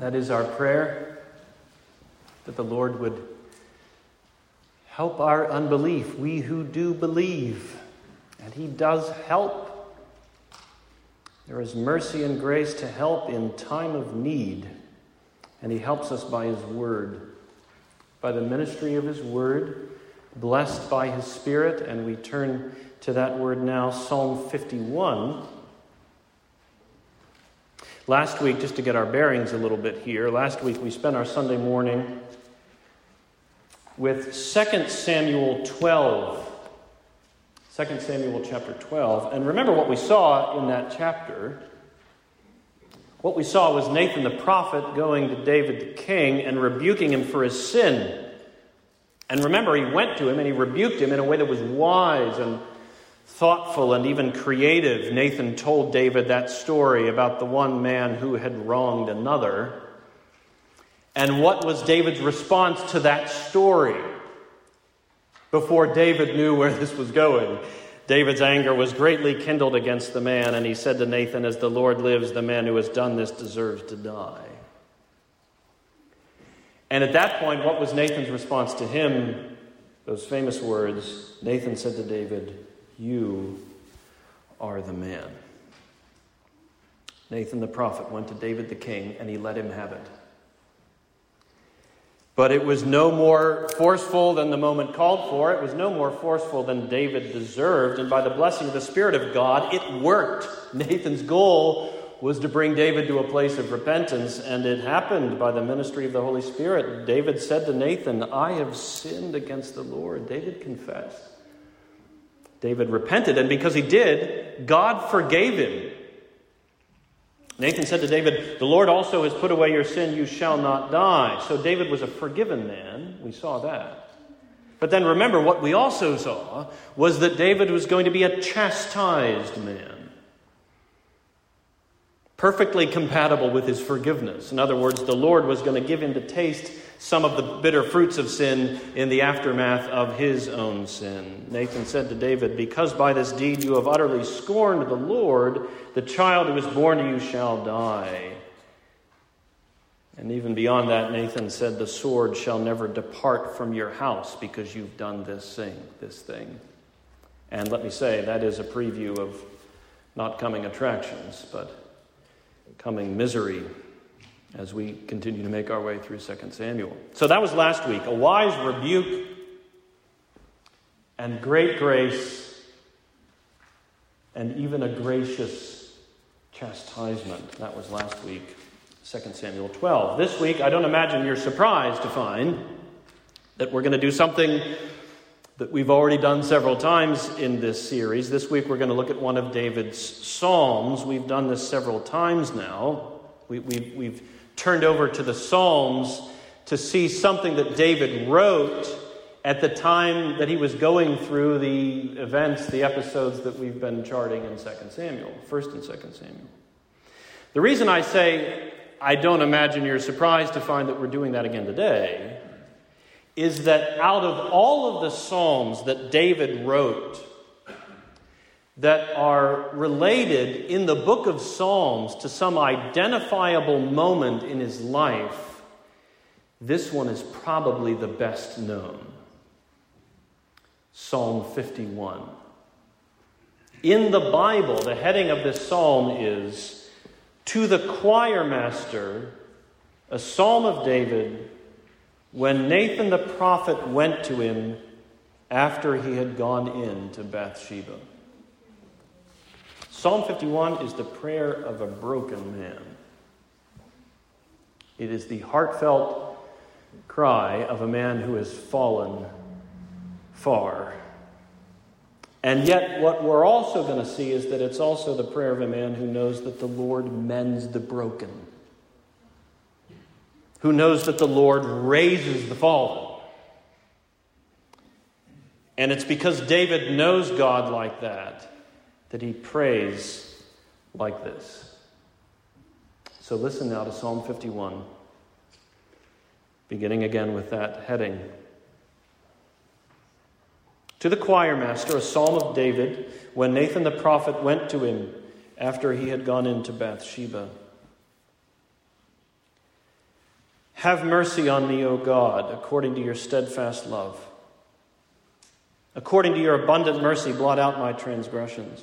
That is our prayer that the Lord would help our unbelief, we who do believe. And He does help. There is mercy and grace to help in time of need. And He helps us by His Word, by the ministry of His Word, blessed by His Spirit. And we turn to that word now, Psalm 51. Last week, just to get our bearings a little bit here, last week we spent our Sunday morning with 2 Samuel 12. 2 Samuel chapter 12. And remember what we saw in that chapter. What we saw was Nathan the prophet going to David the king and rebuking him for his sin. And remember, he went to him and he rebuked him in a way that was wise and thoughtful and even creative. Nathan told David that story about the one man who had wronged another. And what was David's response to that story? before David knew where this was going. David's anger was greatly kindled against the man, and he said to Nathan, As the Lord lives, the man who has done this deserves to die. And at that point, what was Nathan's response to him? Those famous words Nathan said to David, You are the man. Nathan the prophet went to David the king, and he let him have it. But it was no more forceful than the moment called for. It was no more forceful than David deserved. And by the blessing of the Spirit of God, it worked. Nathan's goal was to bring David to a place of repentance, and it happened by the ministry of the Holy Spirit. David said to Nathan, I have sinned against the Lord. David confessed. David repented, and because he did, God forgave him. Nathan said to David, The Lord also has put away your sin, you shall not die. So David was a forgiven man. We saw that. But then remember, what we also saw was that David was going to be a chastised man perfectly compatible with his forgiveness. In other words, the Lord was going to give him to taste some of the bitter fruits of sin in the aftermath of his own sin. Nathan said to David, Because by this deed you have utterly scorned the Lord, the child who is born to you shall die. And even beyond that, Nathan said, The sword shall never depart from your house because you've done this thing, this thing. And let me say, that is a preview of not coming attractions, but coming misery as we continue to make our way through 2 Samuel. So that was last week. A wise rebuke and great grace and even a gracious chastisement. That was last week, 2 Samuel 12. This week, I don't imagine you're surprised to find that we're going to do something that we've already done several times in this series. This week we're going to look at one of David's Psalms. We've done this several times now. We, have we've turned over to the Psalms to see something that David wrote at the time that he was going through the events, the episodes that we've been charting in 2 Samuel, 1st and 2nd Samuel. The reason I say I don't imagine you're surprised to find that we're doing that again today is that out of all of the Psalms that David wrote that are related in the book of Psalms to some identifiable moment in his life, this one is probably the best known. Psalm 51. In the Bible, the heading of this psalm is To the choir master, a psalm of David when Nathan the prophet went to him after he had gone in to Bathsheba. Psalm 51 is the prayer of a broken man. It is the heartfelt cry of a man who has fallen far. And yet, what we're also going to see is that it's also the prayer of a man who knows that the Lord mends the broken who knows that the Lord raises the fallen. And it's because David knows God like that that he prays like this. So listen now to Psalm 51, beginning again with that heading. To the choir master, a psalm of David, when Nathan the prophet went to him after he had gone into Bathsheba. Have mercy on me, O God, according to your steadfast love. According to your abundant mercy, blot out my transgressions.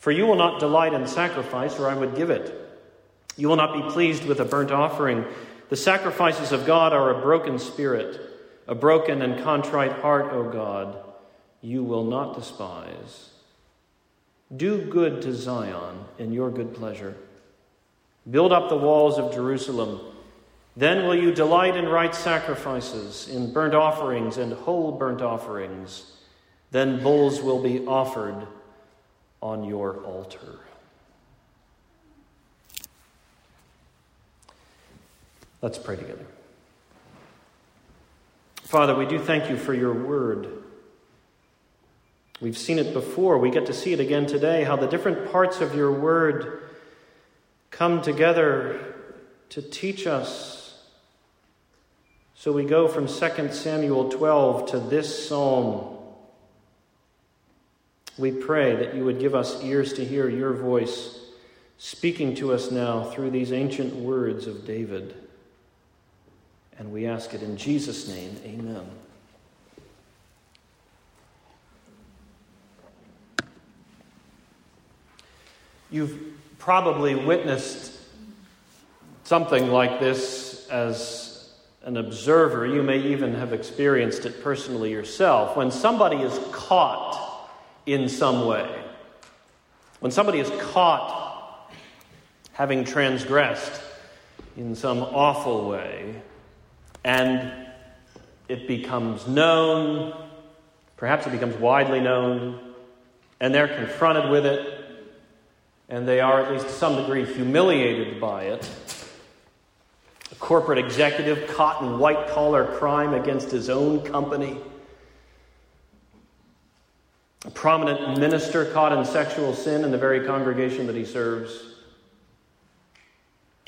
For you will not delight in sacrifice, or I would give it. You will not be pleased with a burnt offering. The sacrifices of God are a broken spirit, a broken and contrite heart, O God, you will not despise. Do good to Zion in your good pleasure. Build up the walls of Jerusalem. Then will you delight in right sacrifices, in burnt offerings and whole burnt offerings. Then bulls will be offered on your altar. Let's pray together. Father, we do thank you for your word. We've seen it before. We get to see it again today how the different parts of your word come together to teach us. So we go from 2 Samuel 12 to this psalm. We pray that you would give us ears to hear your voice speaking to us now through these ancient words of David. And we ask it in Jesus' name. Amen. You've probably witnessed something like this as an observer. You may even have experienced it personally yourself. When somebody is caught in some way. When somebody is caught having transgressed in some awful way, and it becomes known, perhaps it becomes widely known, and they're confronted with it, and they are, at least to some degree, humiliated by it. A corporate executive caught in white collar crime against his own company a prominent minister caught in sexual sin in the very congregation that he serves,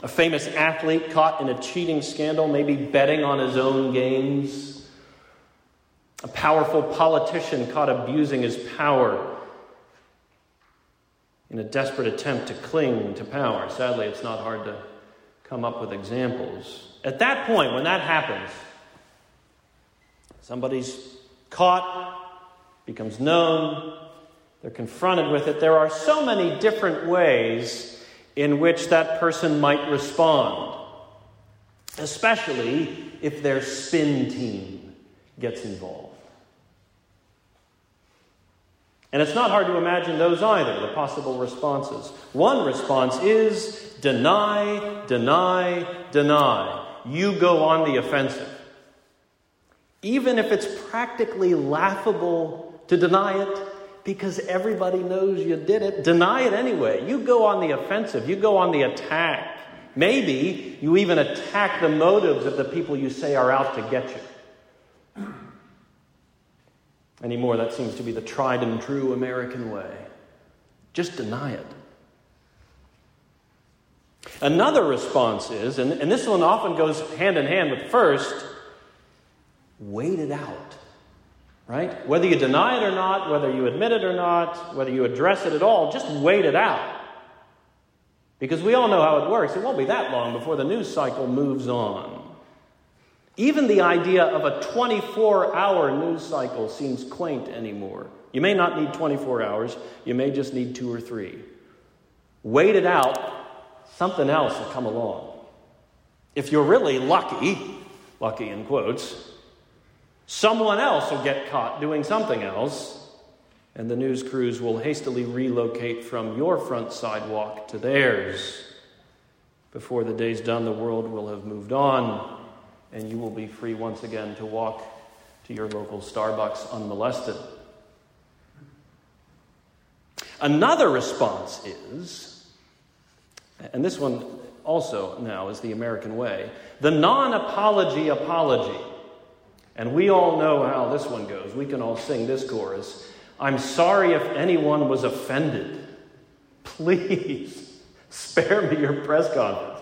a famous athlete caught in a cheating scandal, maybe betting on his own games, a powerful politician caught abusing his power in a desperate attempt to cling to power. Sadly, it's not hard to come up with examples. At that point, when that happens, somebody's caught becomes known, they're confronted with it. There are so many different ways in which that person might respond, especially if their spin team gets involved. And it's not hard to imagine those either, the possible responses. One response is deny, deny, deny. You go on the offensive. Even if it's practically laughable to deny it because everybody knows you did it. Deny it anyway. You go on the offensive, you go on the attack. Maybe you even attack the motives of the people you say are out to get you. Anymore, that seems to be the tried and true American way. Just deny it. Another response is, and, and this one often goes hand in hand with first, wait it out. Right? Whether you deny it or not, whether you admit it or not, whether you address it at all, just wait it out. Because we all know how it works. It won't be that long before the news cycle moves on. Even the idea of a 24 hour news cycle seems quaint anymore. You may not need 24 hours, you may just need two or three. Wait it out, something else will come along. If you're really lucky, lucky in quotes, someone else will get caught doing something else, and the news crews will hastily relocate from your front sidewalk to theirs. Before the day's done, the world will have moved on, and you will be free once again to walk to your local Starbucks unmolested. Another response is, and this one also now is the American way, the non apology apology. And we all know how this one goes. We can all sing this chorus. I'm sorry if anyone was offended. Please spare me your press conference.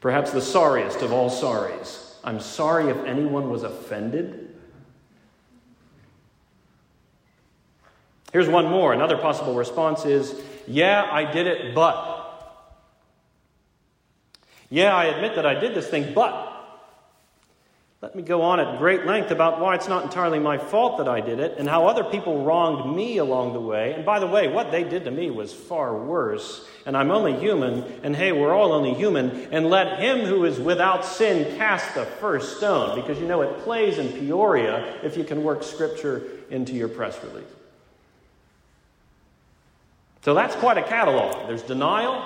Perhaps the sorriest of all sorries. I'm sorry if anyone was offended. Here's one more. Another possible response is, Yeah, I did it, but. Yeah, I admit that I did this thing, but. Let me go on at great length about why it's not entirely my fault that I did it and how other people wronged me along the way. And by the way, what they did to me was far worse. And I'm only human, and hey, we're all only human. And let him who is without sin cast the first stone, because you know it plays in Peoria if you can work scripture into your press release. So that's quite a catalog. There's denial,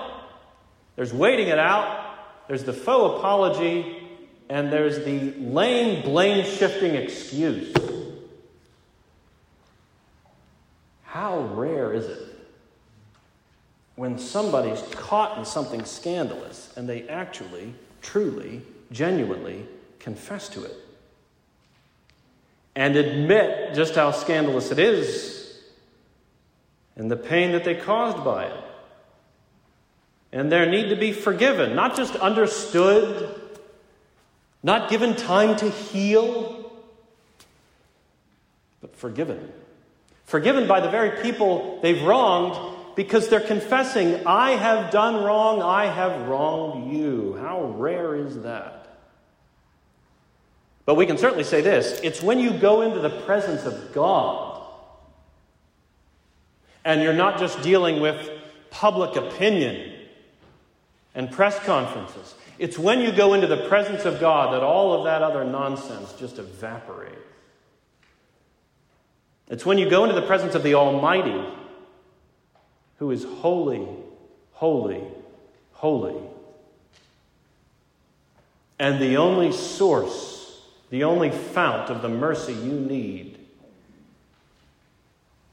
there's waiting it out, there's the faux apology, and there's the lame blame shifting excuse. How rare is it when somebody's caught in something scandalous and they actually, truly, genuinely confess to it and admit just how scandalous it is and the pain that they caused by it? And their need to be forgiven, not just understood not given time to heal, but forgiven. Forgiven by the very people they've wronged because they're confessing, I have done wrong, I have wronged you. How rare is that? But we can certainly say this it's when you go into the presence of God and you're not just dealing with public opinion and press conferences. It's when you go into the presence of God that all of that other nonsense just evaporates. It's when you go into the presence of the Almighty, who is holy, holy, holy. And the only source, the only fount of the mercy you need.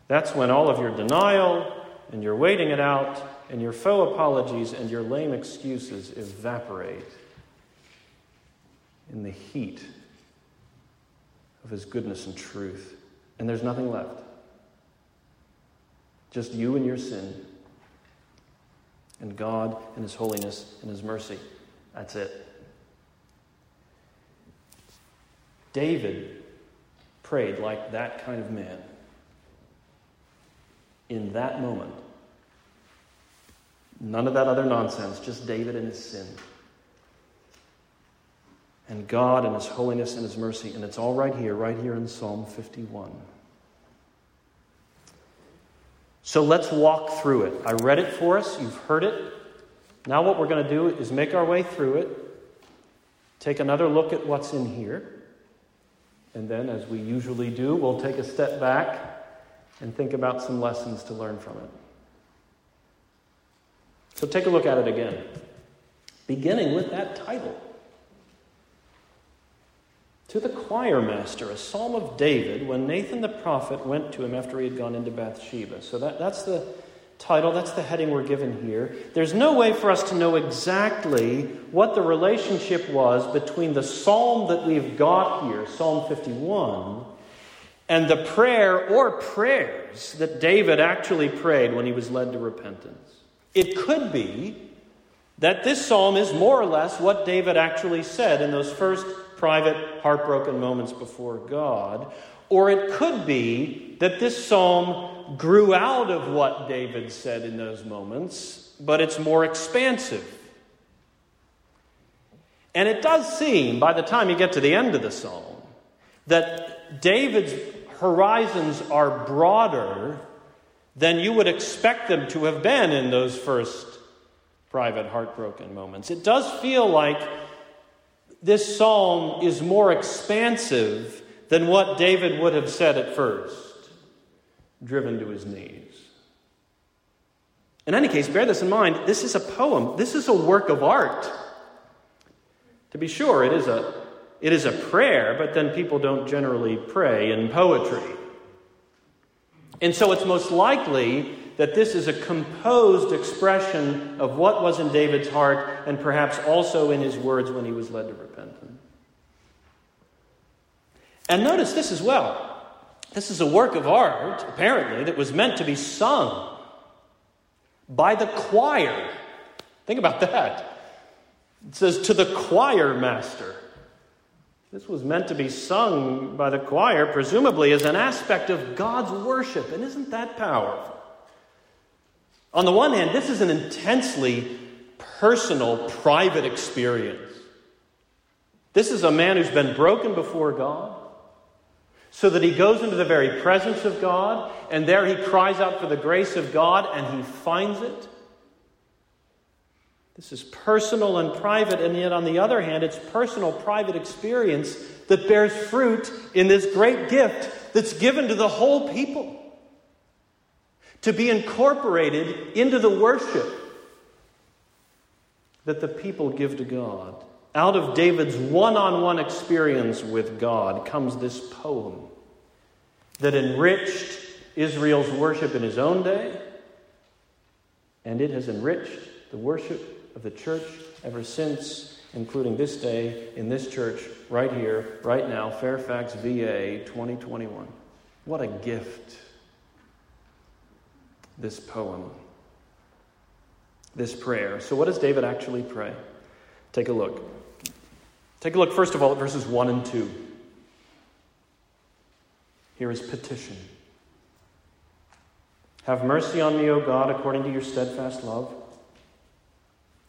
That's when all of your denial and your waiting it out and your faux apologies and your lame excuses evaporate in the heat of His goodness and truth. And there's nothing left. Just you and your sin, and God and His holiness and His mercy. That's it. David prayed like that kind of man in that moment. None of that other nonsense, just David and his sin. And God and his holiness and his mercy. And it's all right here, right here in Psalm 51. So let's walk through it. I read it for us, you've heard it. Now, what we're going to do is make our way through it, take another look at what's in here, and then, as we usually do, we'll take a step back and think about some lessons to learn from it. So take a look at it again, beginning with that title. To the choir master, a psalm of David, when Nathan the prophet went to him after he had gone into Bathsheba. So that, that's the title, that's the heading we're given here. There's no way for us to know exactly what the relationship was between the psalm that we've got here, Psalm 51, and the prayer or prayers that David actually prayed when he was led to repentance. It could be that this psalm is more or less what David actually said in those first private, heartbroken moments before God. Or it could be that this psalm grew out of what David said in those moments, but it's more expansive. And it does seem, by the time you get to the end of the psalm, that David's horizons are broader than you would expect them to have been in those first private, heartbroken moments. It does feel like this psalm is more expansive than what David would have said at first, driven to his knees. In any case, bear this in mind this is a poem, this is a work of art. To be sure, it is a, it is a prayer, but then people don't generally pray in poetry. And so it's most likely that this is a composed expression of what was in David's heart and perhaps also in his words when he was led to repentance. And notice this as well. This is a work of art, apparently, that was meant to be sung by the choir. Think about that. It says, to the choir master. This was meant to be sung by the choir, presumably as an aspect of God's worship. And isn't that powerful? On the one hand, this is an intensely personal, private experience. This is a man who's been broken before God, so that he goes into the very presence of God, and there he cries out for the grace of God, and he finds it. This is personal and private, and yet on the other hand, it's personal, private experience that bears fruit in this great gift that's given to the whole people to be incorporated into the worship that the people give to God. Out of David's one on one experience with God comes this poem that enriched Israel's worship in his own day, and it has enriched the worship of the church ever since, including this day in this church right here, right now, Fairfax, VA, 2021. What a gift. This poem, this prayer. So, what does David actually pray? Take a look. Take a look, first of all, at verses 1 and 2. Here is petition. Have mercy on me, O God, according to your steadfast love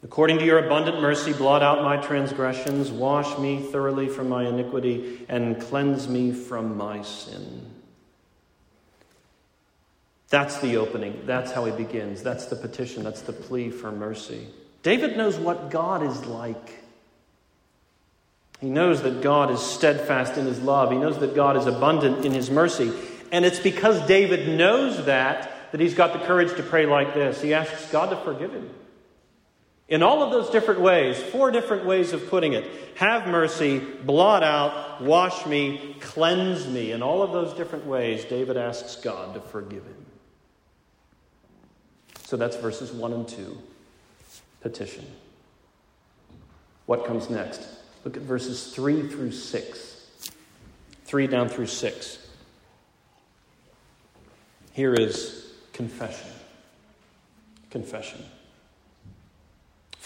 According to your abundant mercy, blot out my transgressions, wash me thoroughly from my iniquity, and cleanse me from my sin. That's the opening. That's how he begins. That's the petition. That's the plea for mercy. David knows what God is like. He knows that God is steadfast in his love. He knows that God is abundant in his mercy. And it's because David knows that that he's got the courage to pray like this. He asks God to forgive him. In all of those different ways, four different ways of putting it have mercy, blot out, wash me, cleanse me. In all of those different ways, David asks God to forgive him. So that's verses 1 and 2. Petition. What comes next? Look at verses 3 through 6. 3 down through 6. Here is confession. Confession.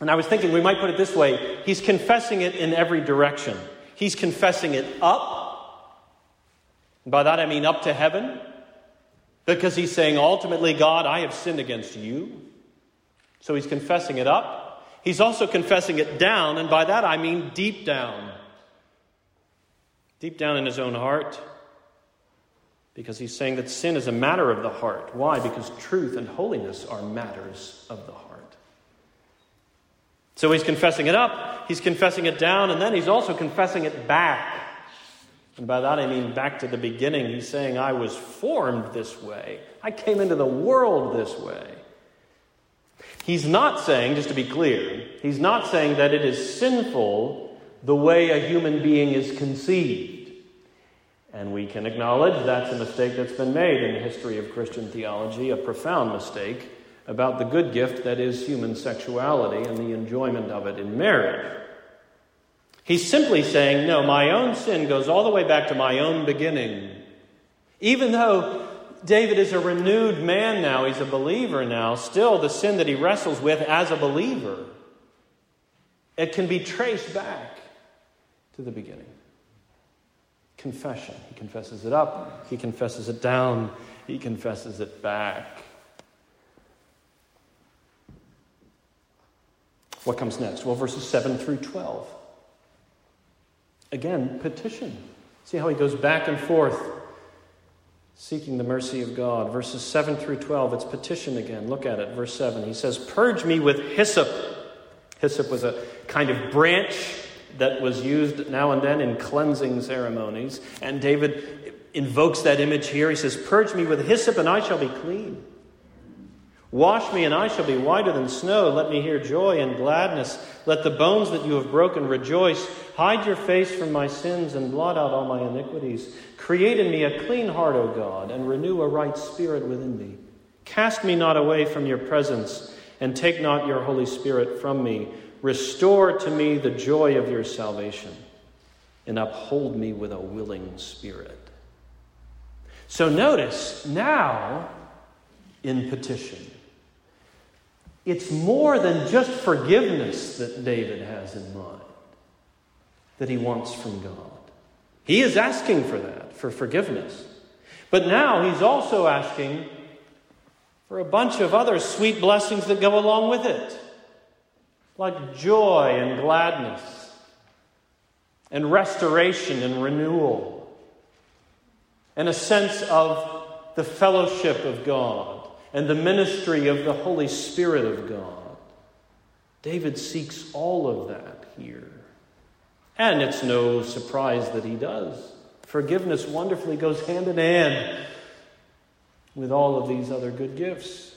and I was thinking we might put it this way He's confessing it in every direction. He's confessing it up. By that I mean up to heaven. Because he's saying, ultimately, God, I have sinned against you. So he's confessing it up. He's also confessing it down, and by that I mean deep down. Deep down in his own heart. Because he's saying that sin is a matter of the heart. Why? Because truth and holiness are matters of the heart. So he's confessing it up, he's confessing it down, and then he's also confessing it back. And by that I mean back to the beginning. He's saying, I was formed this way, I came into the world this way. He's not saying, just to be clear, he's not saying that it is sinful the way a human being is conceived. And we can acknowledge that's a mistake that's been made in the history of Christian theology, a profound mistake about the good gift that is human sexuality and the enjoyment of it in marriage. He's simply saying, no, my own sin goes all the way back to my own beginning. Even though David is a renewed man now, he's a believer now, still the sin that he wrestles with as a believer, it can be traced back to the beginning. Confession. He confesses it up, he confesses it down, he confesses it back. What comes next? Well, verses 7 through 12. Again, petition. See how he goes back and forth seeking the mercy of God. Verses 7 through 12, it's petition again. Look at it. Verse 7. He says, Purge me with hyssop. Hyssop was a kind of branch that was used now and then in cleansing ceremonies. And David invokes that image here. He says, Purge me with hyssop, and I shall be clean. Wash me, and I shall be whiter than snow. Let me hear joy and gladness. Let the bones that you have broken rejoice. Hide your face from my sins and blot out all my iniquities. Create in me a clean heart, O God, and renew a right spirit within me. Cast me not away from your presence, and take not your Holy Spirit from me. Restore to me the joy of your salvation, and uphold me with a willing spirit. So notice now in petition it's more than just forgiveness that David has in mind that he wants from God. He is asking for that, for forgiveness. But now he's also asking for a bunch of other sweet blessings that go along with it, like joy and gladness, and restoration and renewal, and a sense of the fellowship of God and the ministry of the Holy Spirit of God. David seeks all of that here. And it's no surprise that he does. Forgiveness wonderfully goes hand in hand with all of these other good gifts.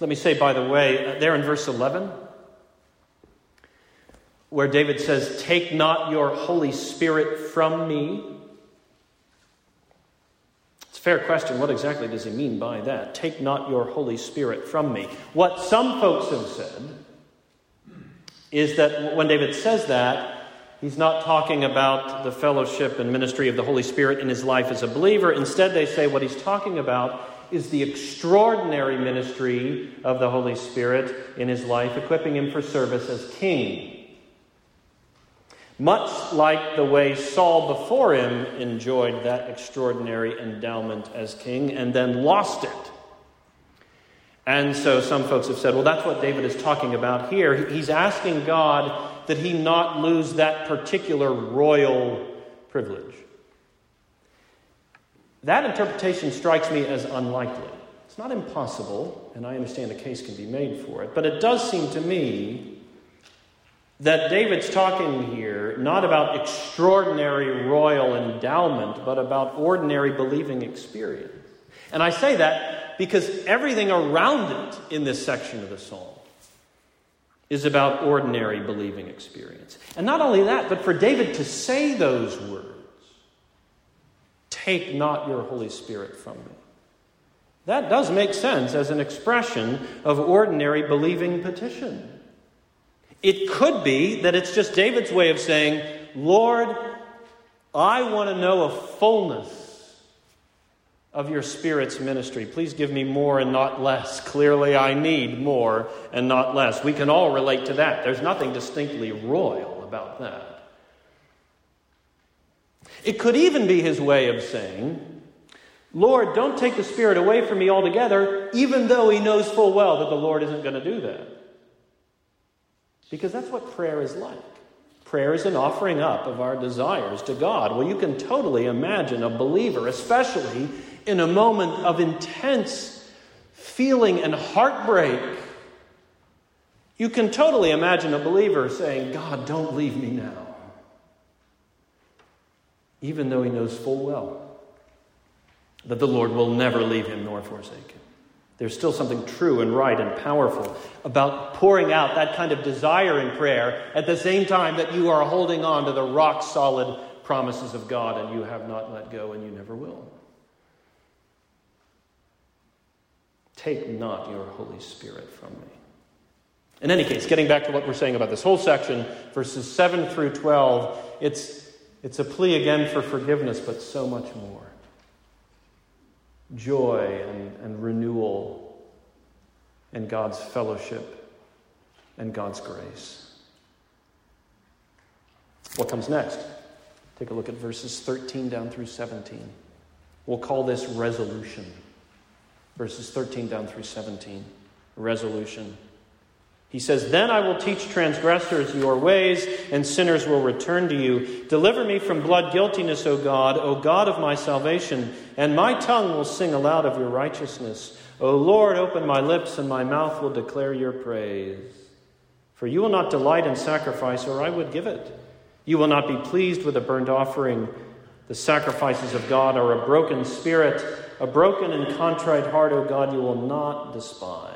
Let me say, by the way, uh, there in verse 11, where David says, Take not your Holy Spirit from me fair question. What exactly does he mean by that? Take not your Holy Spirit from me. What some folks have said is that when David says that, he's not talking about the fellowship and ministry of the Holy Spirit in his life as a believer. Instead, they say what he's talking about is the extraordinary ministry of the Holy Spirit in his life, equipping him for service as king much like the way Saul before him enjoyed that extraordinary endowment as king and then lost it. And so some folks have said, well, that's what David is talking about here. He's asking God that he not lose that particular royal privilege. That interpretation strikes me as unlikely. It's not impossible, and I understand a case can be made for it, but it does seem to me that David's talking here not about extraordinary royal endowment, but about ordinary believing experience. And I say that because everything around it in this section of the psalm is about ordinary believing experience. And not only that, but for David to say those words take not your Holy Spirit from me. That does make sense as an expression of ordinary believing petition. It could be that it's just David's way of saying, Lord, I want to know a fullness of your Spirit's ministry. Please give me more and not less. Clearly, I need more and not less. We can all relate to that. There's nothing distinctly royal about that. It could even be his way of saying, Lord, don't take the Spirit away from me altogether, even though he knows full well that the Lord isn't going to do that. Because that's what prayer is like. Prayer is an offering up of our desires to God. Well, you can totally imagine a believer, especially in a moment of intense feeling and heartbreak. You can totally imagine a believer saying, God, don't leave me now. Even though he knows full well that the Lord will never leave him nor forsake him. There's still something true and right and powerful about pouring out that kind of desire in prayer at the same time that you are holding on to the rock solid promises of God and you have not let go and you never will. Take not your Holy Spirit from me. In any case, getting back to what we're saying about this whole section, verses 7 through 12, it's, it's a plea again for forgiveness, but so much more joy and, and renewal and God's fellowship and God's grace. What comes next? Take a look at verses 13 down through 17. We'll call this resolution. Verses 13 down through 17. Resolution. He says, Then I will teach transgressors your ways, and sinners will return to you. Deliver me from blood guiltiness, O God, O God of my salvation, and my tongue will sing aloud of your righteousness. O Lord, open my lips, and my mouth will declare your praise. For you will not delight in sacrifice, or I would give it. You will not be pleased with a burnt offering. The sacrifices of God are a broken spirit, a broken and contrite heart, O God, you will not despise.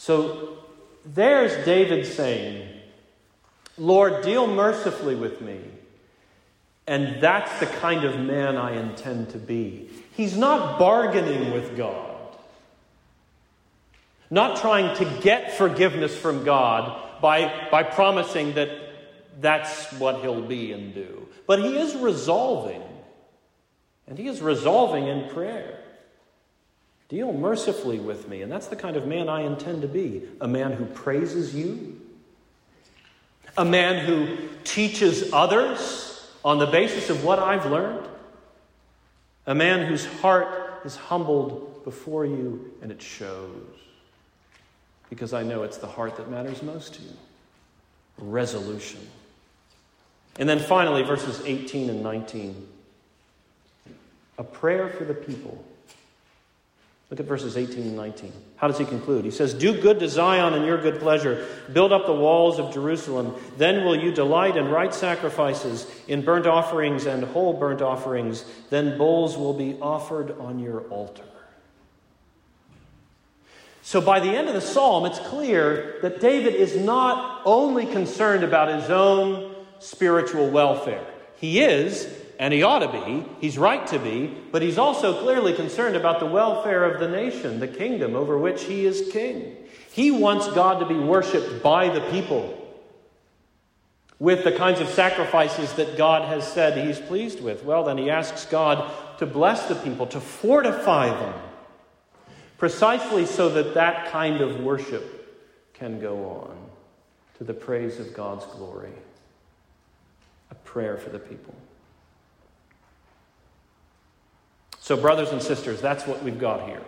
So there's David saying, Lord, deal mercifully with me. And that's the kind of man I intend to be. He's not bargaining with God, not trying to get forgiveness from God by, by promising that that's what he'll be and do. But he is resolving, and he is resolving in prayer. Deal mercifully with me. And that's the kind of man I intend to be a man who praises you, a man who teaches others on the basis of what I've learned, a man whose heart is humbled before you and it shows. Because I know it's the heart that matters most to you. Resolution. And then finally, verses 18 and 19 a prayer for the people Look at verses 18 and 19. How does he conclude? He says, Do good to Zion in your good pleasure. Build up the walls of Jerusalem. Then will you delight in right sacrifices, in burnt offerings and whole burnt offerings. Then bulls will be offered on your altar. So by the end of the psalm, it's clear that David is not only concerned about his own spiritual welfare. He is, and he ought to be, he's right to be, but he's also clearly concerned about the welfare of the nation, the kingdom over which he is king. He wants God to be worshiped by the people with the kinds of sacrifices that God has said he's pleased with. Well, then he asks God to bless the people, to fortify them, precisely so that that kind of worship can go on to the praise of God's glory. A prayer for the people. So, brothers and sisters, that's what we've got here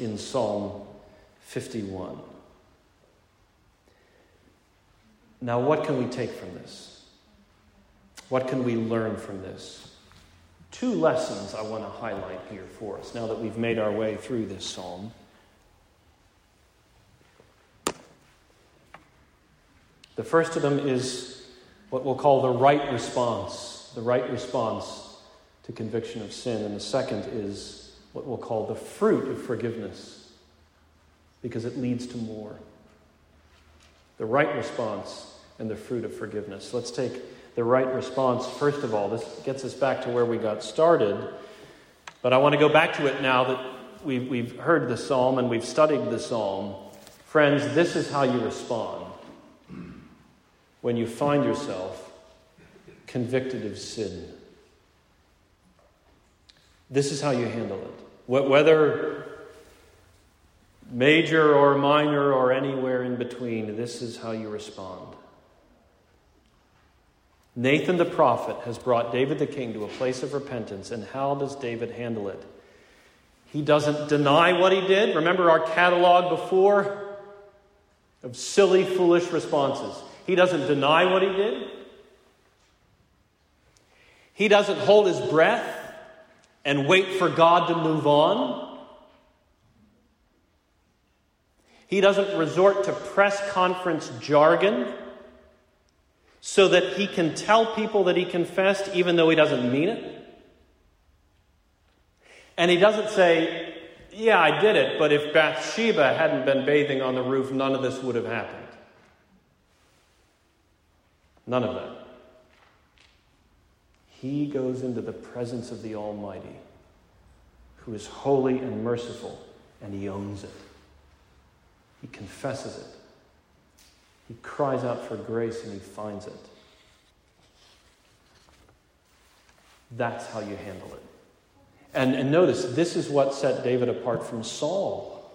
in Psalm 51. Now, what can we take from this? What can we learn from this? Two lessons I want to highlight here for us now that we've made our way through this psalm. The first of them is what we'll call the right response. The right response to conviction of sin. And the second is what we'll call the fruit of forgiveness, because it leads to more. The right response and the fruit of forgiveness. Let's take the right response. First of all, this gets us back to where we got started. But I want to go back to it now that we've, we've heard the psalm and we've studied the psalm. Friends, this is how you respond when you find yourself convicted of sin. This is how you handle it. Whether major or minor or anywhere in between, this is how you respond. Nathan the prophet has brought David the king to a place of repentance, and how does David handle it? He doesn't deny what he did. Remember our catalog before of silly, foolish responses. He doesn't deny what he did. He doesn't hold his breath and wait for God to move on. He doesn't resort to press conference jargon so that he can tell people that he confessed even though he doesn't mean it. And he doesn't say, Yeah, I did it, but if Bathsheba hadn't been bathing on the roof, none of this would have happened. None of that. He goes into the presence of the Almighty, who is holy and merciful, and he owns it. He confesses it. He cries out for grace and he finds it. That's how you handle it. And, and notice, this is what set David apart from Saul.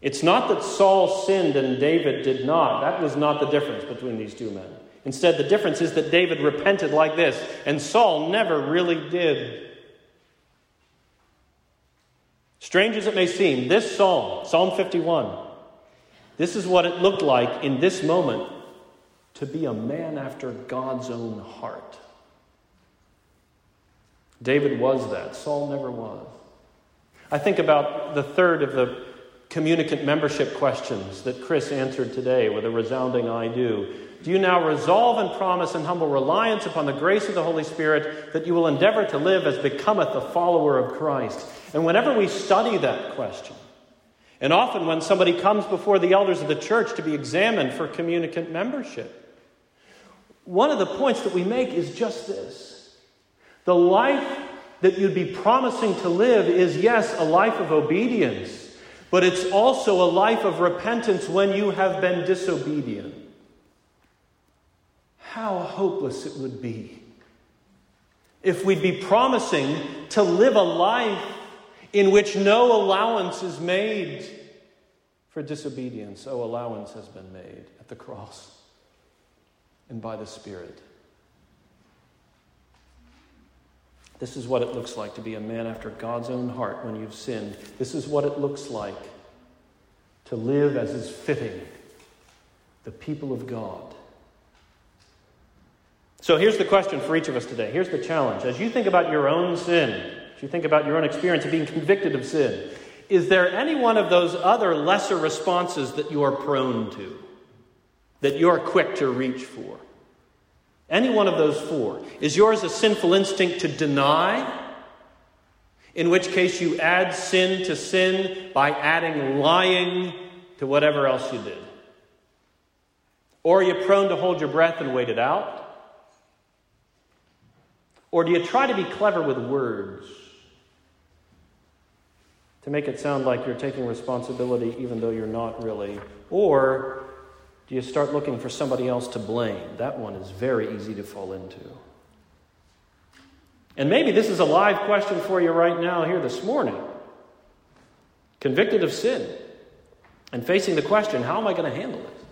It's not that Saul sinned and David did not. That was not the difference between these two men. Instead, the difference is that David repented like this, and Saul never really did. Strange as it may seem, this psalm, Psalm 51, this is what it looked like in this moment to be a man after God's own heart. David was that, Saul never was. I think about the third of the communicant membership questions that Chris answered today with a resounding I do. Do you now resolve and promise in humble reliance upon the grace of the Holy Spirit that you will endeavor to live as becometh a follower of Christ? And whenever we study that question, and often when somebody comes before the elders of the church to be examined for communicant membership, one of the points that we make is just this the life that you'd be promising to live is, yes, a life of obedience but it's also a life of repentance when you have been disobedient. How hopeless it would be if we'd be promising to live a life in which no allowance is made for disobedience. Oh, allowance has been made at the cross and by the Spirit. This is what it looks like to be a man after God's own heart when you've sinned. This is what it looks like to live as is fitting the people of God. So here's the question for each of us today. Here's the challenge. As you think about your own sin, as you think about your own experience of being convicted of sin, is there any one of those other lesser responses that you are prone to, that you're quick to reach for? Any one of those four. Is yours a sinful instinct to deny? In which case you add sin to sin by adding lying to whatever else you did. Or are you prone to hold your breath and wait it out? Or do you try to be clever with words to make it sound like you're taking responsibility even though you're not really? Or do you start looking for somebody else to blame? That one is very easy to fall into. And maybe this is a live question for you right now, here this morning. Convicted of sin and facing the question, how am I going to handle it?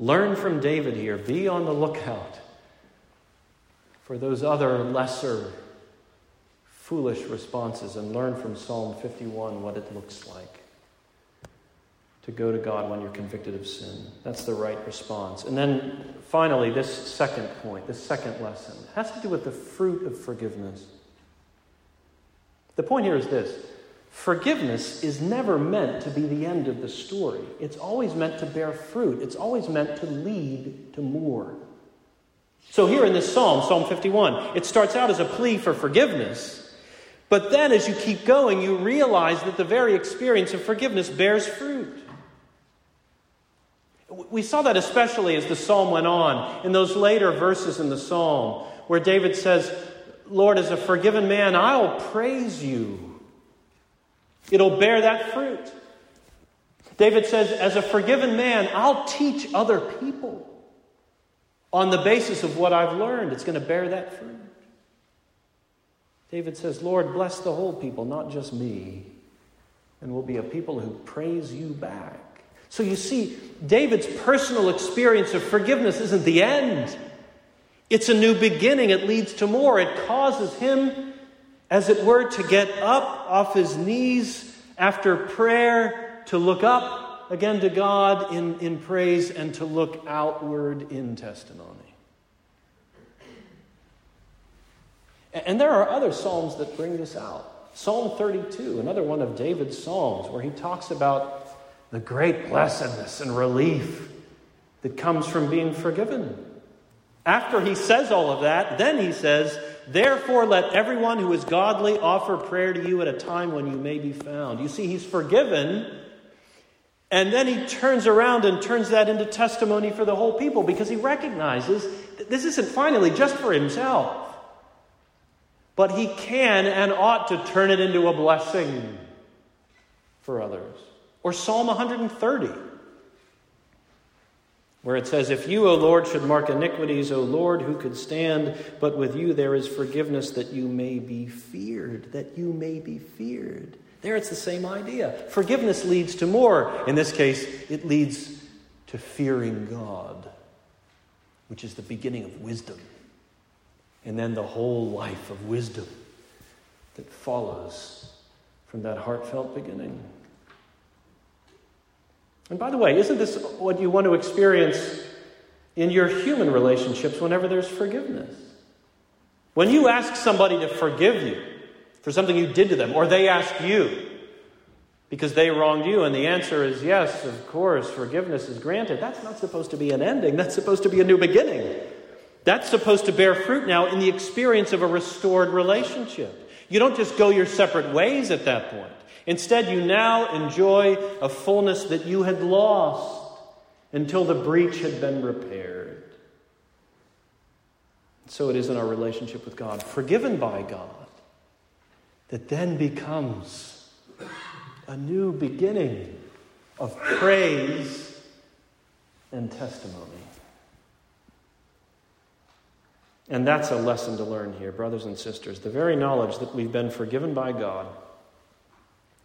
Learn from David here. Be on the lookout for those other lesser foolish responses and learn from Psalm 51 what it looks like to go to God when you're convicted of sin. That's the right response. And then finally, this second point, this second lesson, has to do with the fruit of forgiveness. The point here is this forgiveness is never meant to be the end of the story, it's always meant to bear fruit, it's always meant to lead to more. So, here in this psalm, Psalm 51, it starts out as a plea for forgiveness. But then, as you keep going, you realize that the very experience of forgiveness bears fruit. We saw that especially as the psalm went on, in those later verses in the psalm, where David says, Lord, as a forgiven man, I'll praise you. It'll bear that fruit. David says, as a forgiven man, I'll teach other people on the basis of what I've learned. It's going to bear that fruit. David says, Lord, bless the whole people, not just me. And we'll be a people who praise you back. So you see, David's personal experience of forgiveness isn't the end, it's a new beginning. It leads to more. It causes him, as it were, to get up off his knees after prayer, to look up again to God in, in praise, and to look outward in testimony. And there are other Psalms that bring this out. Psalm 32, another one of David's Psalms, where he talks about the great blessedness and relief that comes from being forgiven. After he says all of that, then he says, Therefore, let everyone who is godly offer prayer to you at a time when you may be found. You see, he's forgiven, and then he turns around and turns that into testimony for the whole people because he recognizes that this isn't finally just for himself, but he can and ought to turn it into a blessing for others. Or Psalm 130 where it says, If you, O Lord, should mark iniquities, O Lord, who could stand? But with you there is forgiveness that you may be feared, that you may be feared. There it's the same idea. Forgiveness leads to more. In this case, it leads to fearing God, which is the beginning of wisdom. And then the whole life of wisdom that follows from that heartfelt beginning. And by the way, isn't this what you want to experience in your human relationships whenever there's forgiveness? When you ask somebody to forgive you for something you did to them, or they ask you because they wronged you, and the answer is yes, of course, forgiveness is granted, that's not supposed to be an ending, that's supposed to be a new beginning. That's supposed to bear fruit now in the experience of a restored relationship. You don't just go your separate ways at that point. Instead, you now enjoy a fullness that you had lost until the breach had been repaired. So it is in our relationship with God, forgiven by God, that then becomes a new beginning of praise and testimony. And that's a lesson to learn here, brothers and sisters. The very knowledge that we've been forgiven by God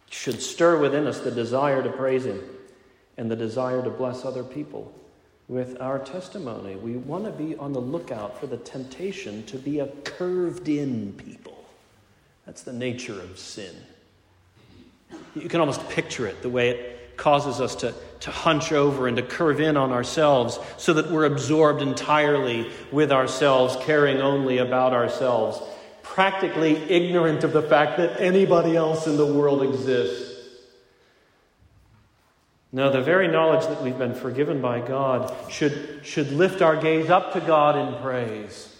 should stir within us the desire to praise Him and the desire to bless other people with our testimony. We want to be on the lookout for the temptation to be a curved in people. That's the nature of sin. You can almost picture it the way it causes us to, to hunch over and to curve in on ourselves so that we're absorbed entirely with ourselves, caring only about ourselves practically ignorant of the fact that anybody else in the world exists. No, the very knowledge that we've been forgiven by God should, should lift our gaze up to God in praise.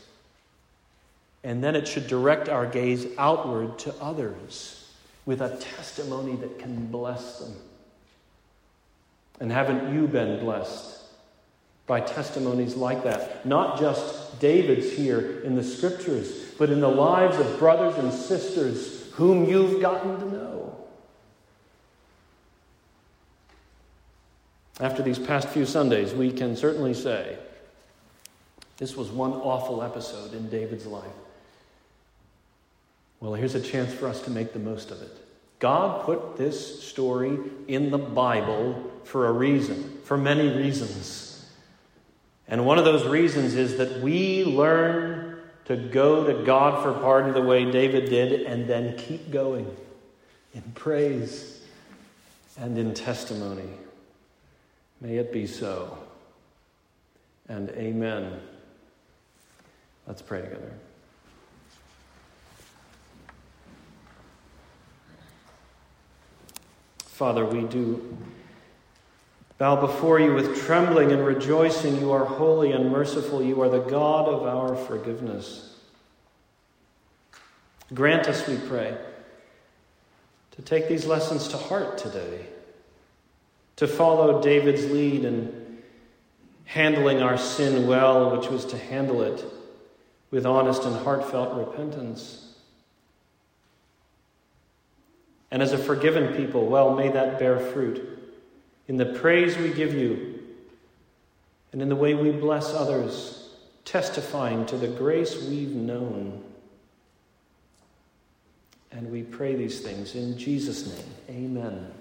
And then it should direct our gaze outward to others with a testimony that can bless them. And haven't you been blessed by testimonies like that? Not just David's here in the scriptures, but in the lives of brothers and sisters whom you've gotten to know. After these past few Sundays, we can certainly say this was one awful episode in David's life. Well, here's a chance for us to make the most of it. God put this story in the Bible for a reason, for many reasons. And one of those reasons is that we learn to go to God for pardon the way David did and then keep going in praise and in testimony. May it be so. And amen. Let's pray together. Father, we do bow before you with trembling and rejoicing. You are holy and merciful. You are the God of our forgiveness. Grant us, we pray, to take these lessons to heart today, to follow David's lead in handling our sin well, which was to handle it with honest and heartfelt repentance. And as a forgiven people, well, may that bear fruit in the praise we give you, and in the way we bless others, testifying to the grace we've known. And we pray these things in Jesus' name. Amen.